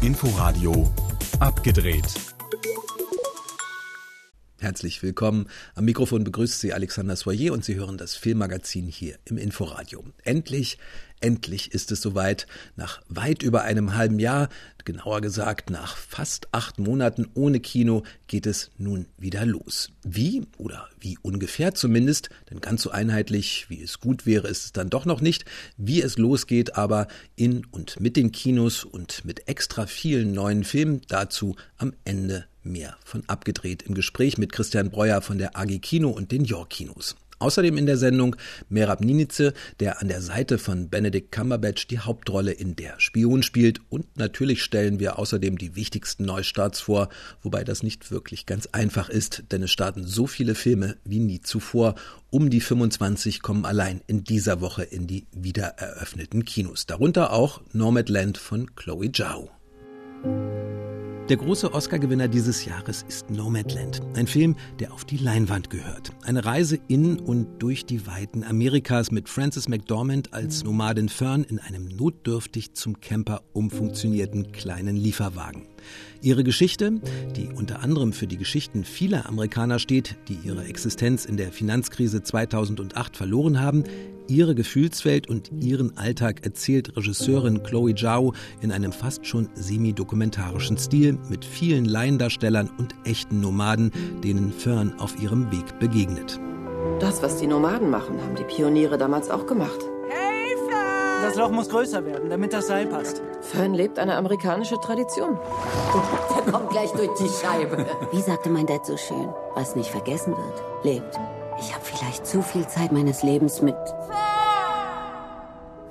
Inforadio abgedreht. Herzlich willkommen. Am Mikrofon begrüßt Sie Alexander Soyer und Sie hören das Filmmagazin hier im Inforadio. Endlich Endlich ist es soweit. Nach weit über einem halben Jahr, genauer gesagt nach fast acht Monaten ohne Kino, geht es nun wieder los. Wie oder wie ungefähr zumindest, denn ganz so einheitlich, wie es gut wäre, ist es dann doch noch nicht, wie es losgeht, aber in und mit den Kinos und mit extra vielen neuen Filmen dazu am Ende mehr von abgedreht im Gespräch mit Christian Breuer von der AG Kino und den York Kinos. Außerdem in der Sendung Merab Ninice, der an der Seite von Benedict Cumberbatch die Hauptrolle in Der Spion spielt. Und natürlich stellen wir außerdem die wichtigsten Neustarts vor, wobei das nicht wirklich ganz einfach ist, denn es starten so viele Filme wie nie zuvor. Um die 25 kommen allein in dieser Woche in die wiedereröffneten Kinos. Darunter auch Nomadland von Chloe Zhao. Der große Oscar-Gewinner dieses Jahres ist Nomadland, ein Film, der auf die Leinwand gehört. Eine Reise in und durch die Weiten Amerikas mit Frances McDormand als Nomadin Fern in einem notdürftig zum Camper umfunktionierten kleinen Lieferwagen. Ihre Geschichte, die unter anderem für die Geschichten vieler Amerikaner steht, die ihre Existenz in der Finanzkrise 2008 verloren haben, ihre Gefühlswelt und ihren Alltag erzählt Regisseurin Chloe Zhao in einem fast schon semi-dokumentarischen Stil mit vielen Laiendarstellern und echten Nomaden, denen Fern auf ihrem Weg begegnet. Das, was die Nomaden machen, haben die Pioniere damals auch gemacht. Das Loch muss größer werden, damit das Seil passt. Fern lebt eine amerikanische Tradition. Der kommt gleich durch die Scheibe. Wie sagte mein Dad so schön, was nicht vergessen wird, lebt. Ich habe vielleicht zu viel Zeit meines Lebens mit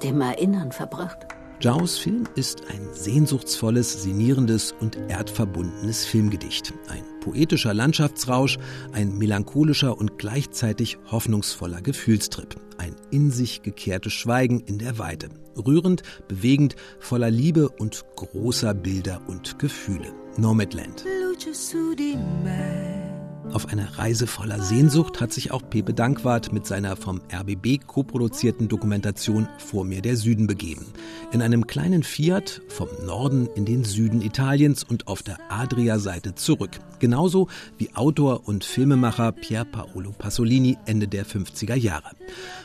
dem Erinnern verbracht. Zhaos Film ist ein sehnsuchtsvolles, sinierendes und erdverbundenes Filmgedicht. Ein poetischer Landschaftsrausch, ein melancholischer und gleichzeitig hoffnungsvoller Gefühlstrip. Ein in sich gekehrtes Schweigen in der Weite. Rührend, bewegend, voller Liebe und großer Bilder und Gefühle. Nomadland. Auf eine Reise voller Sehnsucht hat sich auch Pepe Dankwart mit seiner vom RBB koproduzierten Dokumentation Vor mir der Süden begeben. In einem kleinen Fiat vom Norden in den Süden Italiens und auf der Adria-Seite zurück. Genauso wie Autor und Filmemacher Pier Paolo Pasolini Ende der 50er Jahre.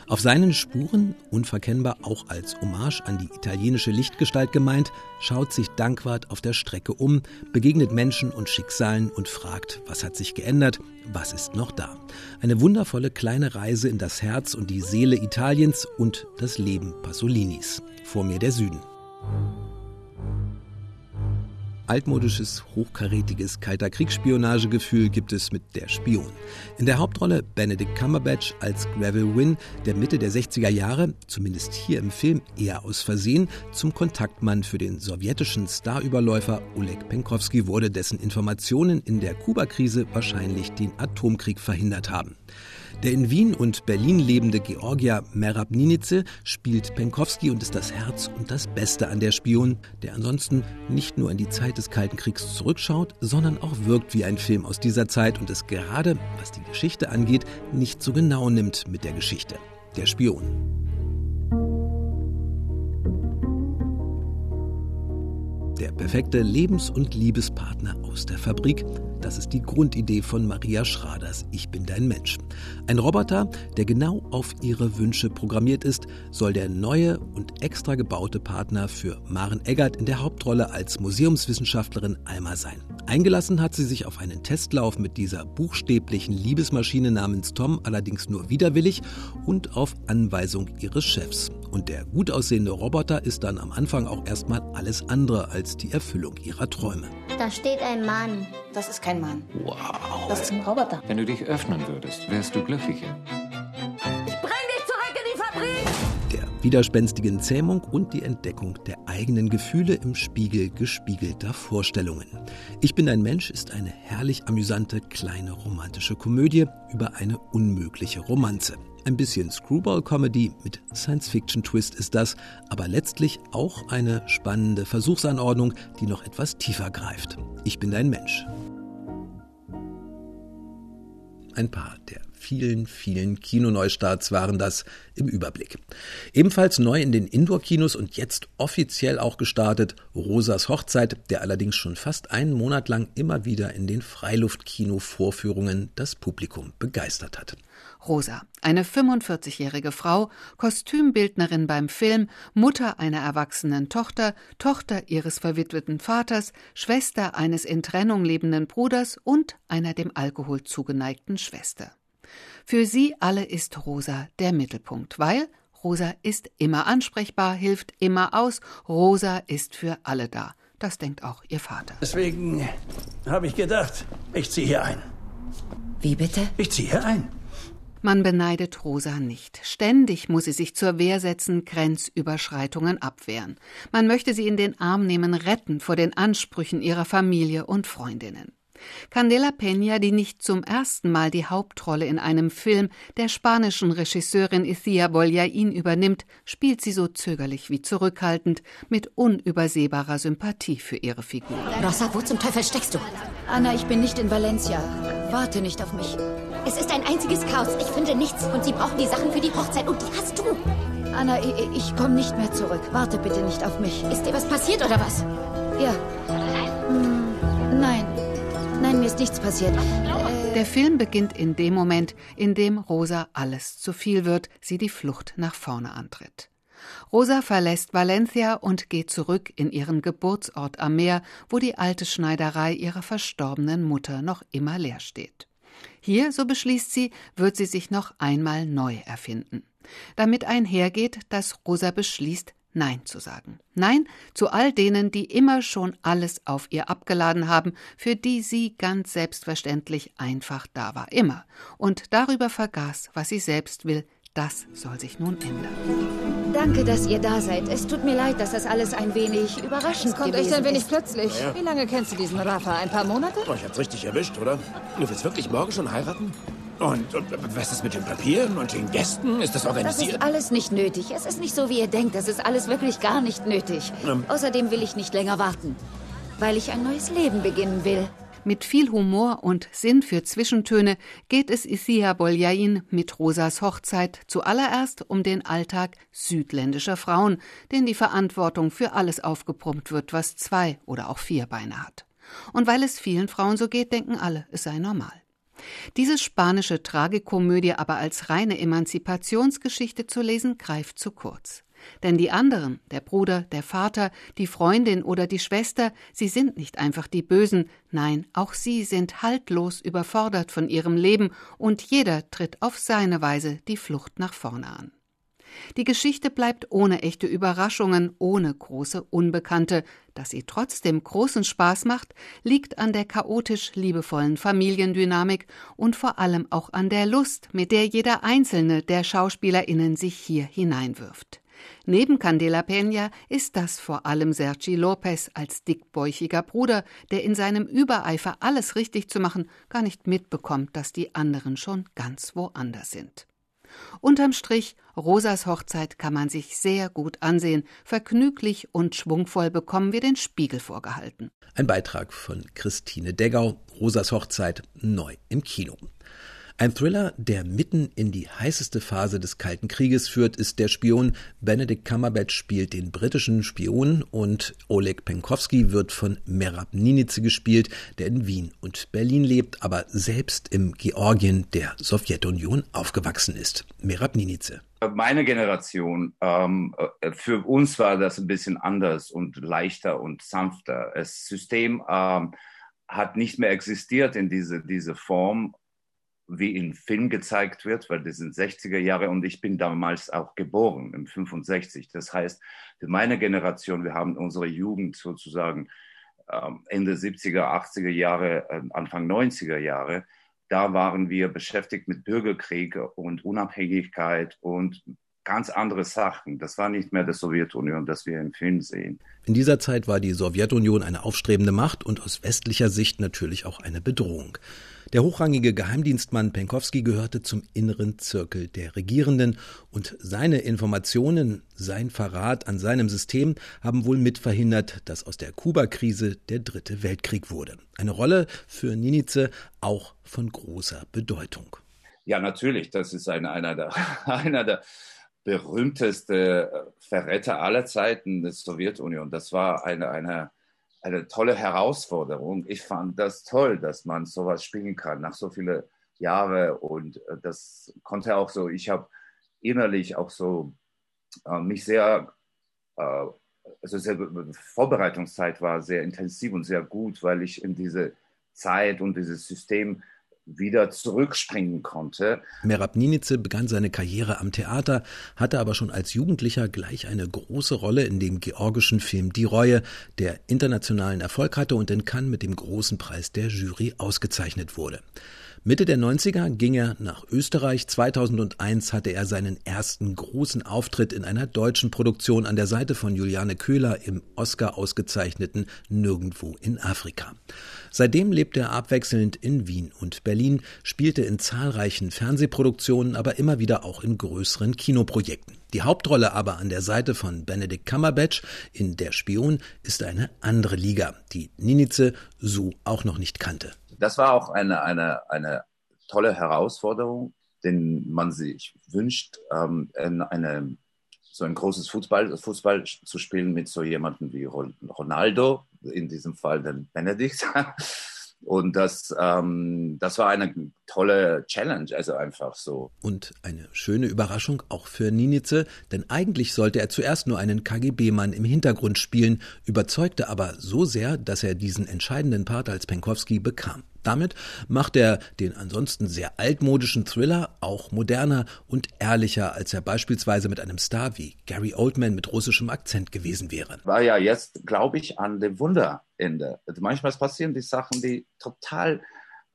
Auf seinen Spuren, unverkennbar auch als Hommage an die italienische Lichtgestalt gemeint, schaut sich Dankwart auf der Strecke um, begegnet Menschen und Schicksalen und fragt, was hat sich geändert, was ist noch da. Eine wundervolle kleine Reise in das Herz und die Seele Italiens und das Leben Pasolinis. Vor mir der Süden altmodisches, hochkarätiges kalter Kriegsspionagegefühl gibt es mit Der Spion. In der Hauptrolle Benedict Cumberbatch als Gravel Wynn, der Mitte der 60er Jahre, zumindest hier im Film eher aus Versehen, zum Kontaktmann für den sowjetischen Starüberläufer Oleg Penkovsky wurde, dessen Informationen in der Kubakrise wahrscheinlich den Atomkrieg verhindert haben. Der in Wien und Berlin lebende Georgia Merab Ninice spielt Penkowski und ist das Herz und das Beste an der Spion, der ansonsten nicht nur an die Zeit des Kalten Kriegs zurückschaut, sondern auch wirkt wie ein Film aus dieser Zeit und es gerade, was die Geschichte angeht, nicht so genau nimmt mit der Geschichte. Der Spion. Der perfekte Lebens- und Liebespartner aus der Fabrik, das ist die Grundidee von Maria Schraders Ich bin dein Mensch. Ein Roboter, der genau auf ihre Wünsche programmiert ist, soll der neue und extra gebaute Partner für Maren Eggert in der Hauptrolle als Museumswissenschaftlerin Alma sein. Eingelassen hat sie sich auf einen Testlauf mit dieser buchstäblichen Liebesmaschine namens Tom allerdings nur widerwillig und auf Anweisung ihres Chefs. Und der gut aussehende Roboter ist dann am Anfang auch erstmal alles andere als die Erfüllung ihrer Träume. Da steht ein Mann. Das ist kein Mann. Wow. Das ist ein Roboter. Wenn du dich öffnen würdest, wärst du glücklicher. Ich bring dich zurück in die Fabrik! Der widerspenstigen Zähmung und die Entdeckung der eigenen Gefühle im Spiegel gespiegelter Vorstellungen. Ich bin ein Mensch ist eine herrlich amüsante kleine romantische Komödie über eine unmögliche Romanze. Ein bisschen Screwball-Comedy mit Science-Fiction-Twist ist das, aber letztlich auch eine spannende Versuchsanordnung, die noch etwas tiefer greift. Ich bin dein Mensch. Ein paar der vielen, vielen Kinoneustarts waren das im Überblick. Ebenfalls neu in den Indoor-Kinos und jetzt offiziell auch gestartet Rosas Hochzeit, der allerdings schon fast einen Monat lang immer wieder in den Freiluftkino-Vorführungen das Publikum begeistert hat. Rosa, eine 45-jährige Frau, Kostümbildnerin beim Film, Mutter einer erwachsenen Tochter, Tochter ihres verwitweten Vaters, Schwester eines in Trennung lebenden Bruders und einer dem Alkohol zugeneigten Schwester. Für sie alle ist Rosa der Mittelpunkt, weil Rosa ist immer ansprechbar, hilft immer aus, Rosa ist für alle da. Das denkt auch ihr Vater. Deswegen habe ich gedacht, ich ziehe hier ein. Wie bitte? Ich ziehe hier ein. Man beneidet Rosa nicht. Ständig muss sie sich zur Wehr setzen, Grenzüberschreitungen abwehren. Man möchte sie in den Arm nehmen, retten vor den Ansprüchen ihrer Familie und Freundinnen. Candela Peña, die nicht zum ersten Mal die Hauptrolle in einem Film der spanischen Regisseurin Ithia Bollain übernimmt, spielt sie so zögerlich wie zurückhaltend, mit unübersehbarer Sympathie für ihre Figur. Rosa, wo zum Teufel steckst du? Anna, ich bin nicht in Valencia. Warte nicht auf mich. Es ist ein einziges Chaos. Ich finde nichts. Und Sie brauchen die Sachen für die Hochzeit. Und die hast du. Anna, ich, ich komme nicht mehr zurück. Warte bitte nicht auf mich. Ist dir was passiert oder was? Ja. Hm, nein. Nein, mir ist nichts passiert. Äh Der Film beginnt in dem Moment, in dem Rosa alles zu viel wird, sie die Flucht nach vorne antritt. Rosa verlässt Valencia und geht zurück in ihren Geburtsort am Meer, wo die alte Schneiderei ihrer verstorbenen Mutter noch immer leer steht. Hier, so beschließt sie, wird sie sich noch einmal neu erfinden. Damit einhergeht, dass Rosa beschließt, Nein zu sagen. Nein zu all denen, die immer schon alles auf ihr abgeladen haben, für die sie ganz selbstverständlich einfach da war. Immer. Und darüber vergaß, was sie selbst will. Das soll sich nun ändern. Danke, dass ihr da seid. Es tut mir leid, dass das alles ein wenig überraschend Es kommt echt ein wenig ist. plötzlich. Ja. Wie lange kennst du diesen Rafa? Ein paar Monate? Oh, ich hab's richtig erwischt, oder? Du willst wirklich morgen schon heiraten? Und, und was ist mit den Papieren und den Gästen? Ist das Das organisiert? ist alles nicht nötig. Es ist nicht so, wie ihr denkt. Das ist alles wirklich gar nicht nötig. Ähm. Außerdem will ich nicht länger warten, weil ich ein neues Leben beginnen will. Mit viel Humor und Sinn für Zwischentöne geht es Isia Boljain mit Rosas Hochzeit zuallererst um den Alltag südländischer Frauen, denen die Verantwortung für alles aufgepumpt wird, was zwei oder auch vier Beine hat. Und weil es vielen Frauen so geht, denken alle, es sei normal. Diese spanische Tragikomödie aber als reine Emanzipationsgeschichte zu lesen, greift zu kurz. Denn die anderen, der Bruder, der Vater, die Freundin oder die Schwester, sie sind nicht einfach die Bösen, nein, auch sie sind haltlos überfordert von ihrem Leben und jeder tritt auf seine Weise die Flucht nach vorne an. Die Geschichte bleibt ohne echte Überraschungen, ohne große Unbekannte. Dass sie trotzdem großen Spaß macht, liegt an der chaotisch liebevollen Familiendynamik und vor allem auch an der Lust, mit der jeder einzelne der SchauspielerInnen sich hier hineinwirft. Neben Candela Peña ist das vor allem Sergi Lopez als dickbäuchiger Bruder, der in seinem Übereifer alles richtig zu machen gar nicht mitbekommt, dass die anderen schon ganz woanders sind. Unterm Strich, Rosas Hochzeit kann man sich sehr gut ansehen. Vergnüglich und schwungvoll bekommen wir den Spiegel vorgehalten. Ein Beitrag von Christine Deggau, Rosas Hochzeit, neu im Kino. Ein Thriller, der mitten in die heißeste Phase des Kalten Krieges führt, ist der Spion. Benedict Cumberbatch spielt den britischen Spion und Oleg Penkovsky wird von Merab Ninize gespielt, der in Wien und Berlin lebt, aber selbst im Georgien der Sowjetunion aufgewachsen ist. Merab Ninize. Meine Generation, ähm, für uns war das ein bisschen anders und leichter und sanfter. Das System ähm, hat nicht mehr existiert in diese, diese Form wie in Film gezeigt wird, weil das sind 60er Jahre und ich bin damals auch geboren, im 65. Das heißt, für meine Generation, wir haben unsere Jugend sozusagen ähm, Ende 70er, 80er Jahre, äh, Anfang 90er Jahre, da waren wir beschäftigt mit Bürgerkrieg und Unabhängigkeit und ganz andere Sachen. Das war nicht mehr die Sowjetunion, das wir im Film sehen. In dieser Zeit war die Sowjetunion eine aufstrebende Macht und aus westlicher Sicht natürlich auch eine Bedrohung. Der hochrangige Geheimdienstmann Penkowski gehörte zum inneren Zirkel der Regierenden und seine Informationen, sein Verrat an seinem System haben wohl mitverhindert, dass aus der Kuba-Krise der dritte Weltkrieg wurde. Eine Rolle für Ninize auch von großer Bedeutung. Ja, natürlich. Das ist ein, einer, der, einer der berühmtesten äh, Verräter aller Zeiten der Sowjetunion. Das war eine, eine, eine tolle Herausforderung. Ich fand das toll, dass man sowas spielen kann nach so vielen Jahren. Und äh, das konnte auch so, ich habe innerlich auch so äh, mich sehr, äh, also sehr, Vorbereitungszeit war sehr intensiv und sehr gut, weil ich in diese Zeit und dieses System wieder zurückspringen konnte. Merab Ninice begann seine Karriere am Theater, hatte aber schon als Jugendlicher gleich eine große Rolle in dem georgischen Film Die Reue, der internationalen Erfolg hatte und in Cannes mit dem großen Preis der Jury ausgezeichnet wurde. Mitte der 90er ging er nach Österreich. 2001 hatte er seinen ersten großen Auftritt in einer deutschen Produktion an der Seite von Juliane Köhler im Oscar ausgezeichneten Nirgendwo in Afrika. Seitdem lebt er abwechselnd in Wien und Berlin, spielte in zahlreichen Fernsehproduktionen, aber immer wieder auch in größeren Kinoprojekten. Die Hauptrolle aber an der Seite von Benedict Cumberbatch in Der Spion ist eine andere Liga, die Ninize so auch noch nicht kannte das war auch eine, eine, eine tolle Herausforderung, den man sich wünscht, ähm, eine, so ein großes Fußball, Fußball zu spielen mit so jemandem wie Ronaldo, in diesem Fall den Benedikt. Und das, ähm, das war eine tolle Challenge, also einfach so. Und eine schöne Überraschung auch für Ninize, denn eigentlich sollte er zuerst nur einen KGB-Mann im Hintergrund spielen, überzeugte aber so sehr, dass er diesen entscheidenden Part als Penkowski bekam. Damit macht er den ansonsten sehr altmodischen Thriller auch moderner und ehrlicher, als er beispielsweise mit einem Star wie Gary Oldman mit russischem Akzent gewesen wäre. War ja jetzt, glaube ich, an dem Wunderende. Manchmal passieren die Sachen, die total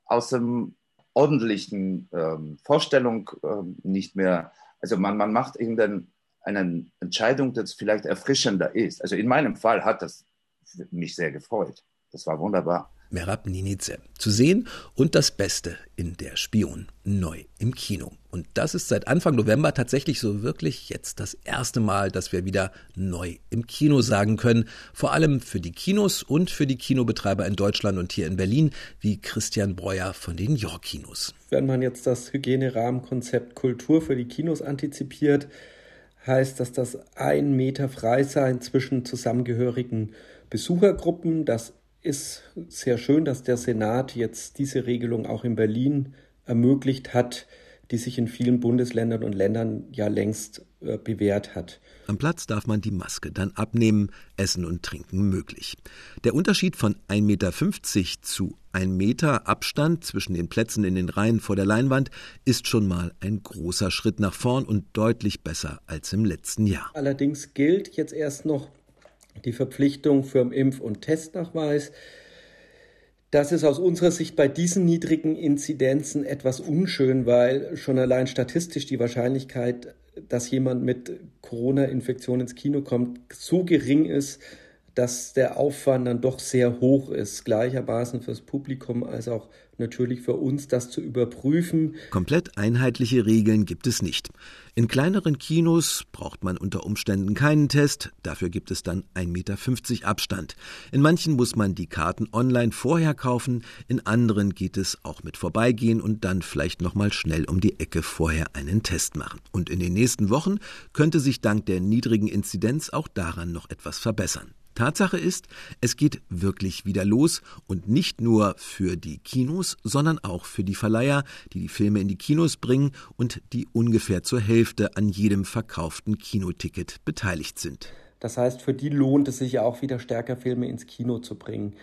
aus dem ordentlichen ähm, Vorstellung ähm, nicht mehr, also man, man macht irgendeine eine Entscheidung, das vielleicht erfrischender ist. Also in meinem Fall hat das mich sehr gefreut. Das war wunderbar. Merab Ninize. Zu sehen und das Beste in Der Spion neu im Kino. Und das ist seit Anfang November tatsächlich so wirklich jetzt das erste Mal, dass wir wieder neu im Kino sagen können. Vor allem für die Kinos und für die Kinobetreiber in Deutschland und hier in Berlin, wie Christian Breuer von den York Kinos. Wenn man jetzt das Hygienerahmenkonzept Kultur für die Kinos antizipiert, heißt das das ein Meter Freisein zwischen zusammengehörigen Besuchergruppen, das ist sehr schön, dass der Senat jetzt diese Regelung auch in Berlin ermöglicht hat, die sich in vielen Bundesländern und Ländern ja längst äh, bewährt hat. Am Platz darf man die Maske dann abnehmen, Essen und Trinken möglich. Der Unterschied von 1,50 Meter zu 1 Meter Abstand zwischen den Plätzen in den Reihen vor der Leinwand ist schon mal ein großer Schritt nach vorn und deutlich besser als im letzten Jahr. Allerdings gilt jetzt erst noch die Verpflichtung für den Impf- und Testnachweis. Das ist aus unserer Sicht bei diesen niedrigen Inzidenzen etwas unschön, weil schon allein statistisch die Wahrscheinlichkeit, dass jemand mit Corona-Infektion ins Kino kommt, so gering ist, dass der Aufwand dann doch sehr hoch ist, gleichermaßen fürs Publikum als auch natürlich für uns, das zu überprüfen. Komplett einheitliche Regeln gibt es nicht. In kleineren Kinos braucht man unter Umständen keinen Test, dafür gibt es dann 1,50 Meter Abstand. In manchen muss man die Karten online vorher kaufen, in anderen geht es auch mit Vorbeigehen und dann vielleicht nochmal schnell um die Ecke vorher einen Test machen. Und in den nächsten Wochen könnte sich dank der niedrigen Inzidenz auch daran noch etwas verbessern. Tatsache ist, es geht wirklich wieder los und nicht nur für die Kinos, sondern auch für die Verleiher, die die Filme in die Kinos bringen und die ungefähr zur Hälfte an jedem verkauften Kinoticket beteiligt sind. Das heißt, für die lohnt es sich ja auch wieder stärker Filme ins Kino zu bringen.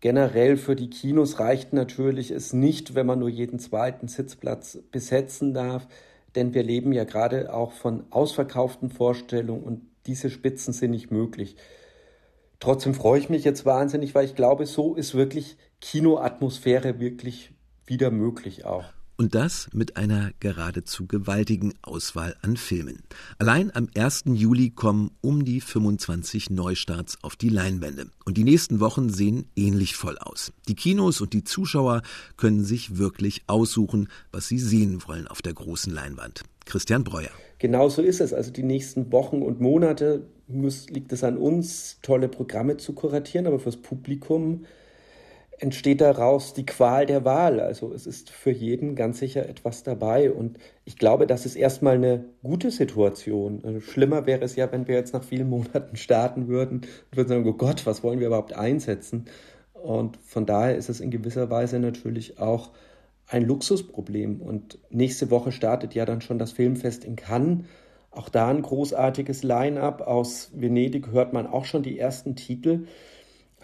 Generell für die Kinos reicht natürlich es nicht, wenn man nur jeden zweiten Sitzplatz besetzen darf, denn wir leben ja gerade auch von ausverkauften Vorstellungen und diese Spitzen sind nicht möglich. Trotzdem freue ich mich jetzt wahnsinnig, weil ich glaube, so ist wirklich Kinoatmosphäre wirklich wieder möglich auch. Und das mit einer geradezu gewaltigen Auswahl an Filmen. Allein am 1. Juli kommen um die 25 Neustarts auf die Leinwände. Und die nächsten Wochen sehen ähnlich voll aus. Die Kinos und die Zuschauer können sich wirklich aussuchen, was sie sehen wollen auf der großen Leinwand. Christian Breuer. Genau so ist es. Also die nächsten Wochen und Monate muss, liegt es an uns, tolle Programme zu kuratieren, aber fürs Publikum entsteht daraus die Qual der Wahl. Also es ist für jeden ganz sicher etwas dabei. Und ich glaube, das ist erstmal eine gute Situation. Also schlimmer wäre es ja, wenn wir jetzt nach vielen Monaten starten würden und würden sagen, oh Gott, was wollen wir überhaupt einsetzen? Und von daher ist es in gewisser Weise natürlich auch ein Luxusproblem. Und nächste Woche startet ja dann schon das Filmfest in Cannes. Auch da ein großartiges Line-up. Aus Venedig hört man auch schon die ersten Titel.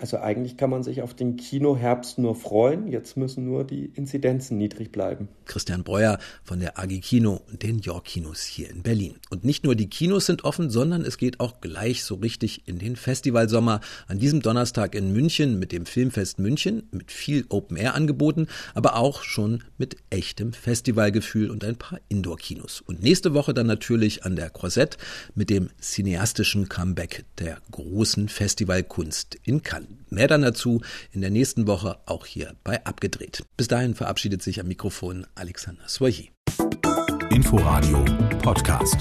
Also eigentlich kann man sich auf den Kinoherbst nur freuen. Jetzt müssen nur die Inzidenzen niedrig bleiben. Christian Breuer von der AG Kino und den York Kinos hier in Berlin. Und nicht nur die Kinos sind offen, sondern es geht auch gleich so richtig in den Festivalsommer. An diesem Donnerstag in München mit dem Filmfest München mit viel Open Air angeboten, aber auch schon mit echtem Festivalgefühl und ein paar Indoor Kinos. Und nächste Woche dann natürlich an der Croisette mit dem cineastischen Comeback der großen Festivalkunst in Cannes. Mehr dann dazu in der nächsten Woche auch hier bei Abgedreht. Bis dahin verabschiedet sich am Mikrofon Alexander Soyer. Inforadio Podcast.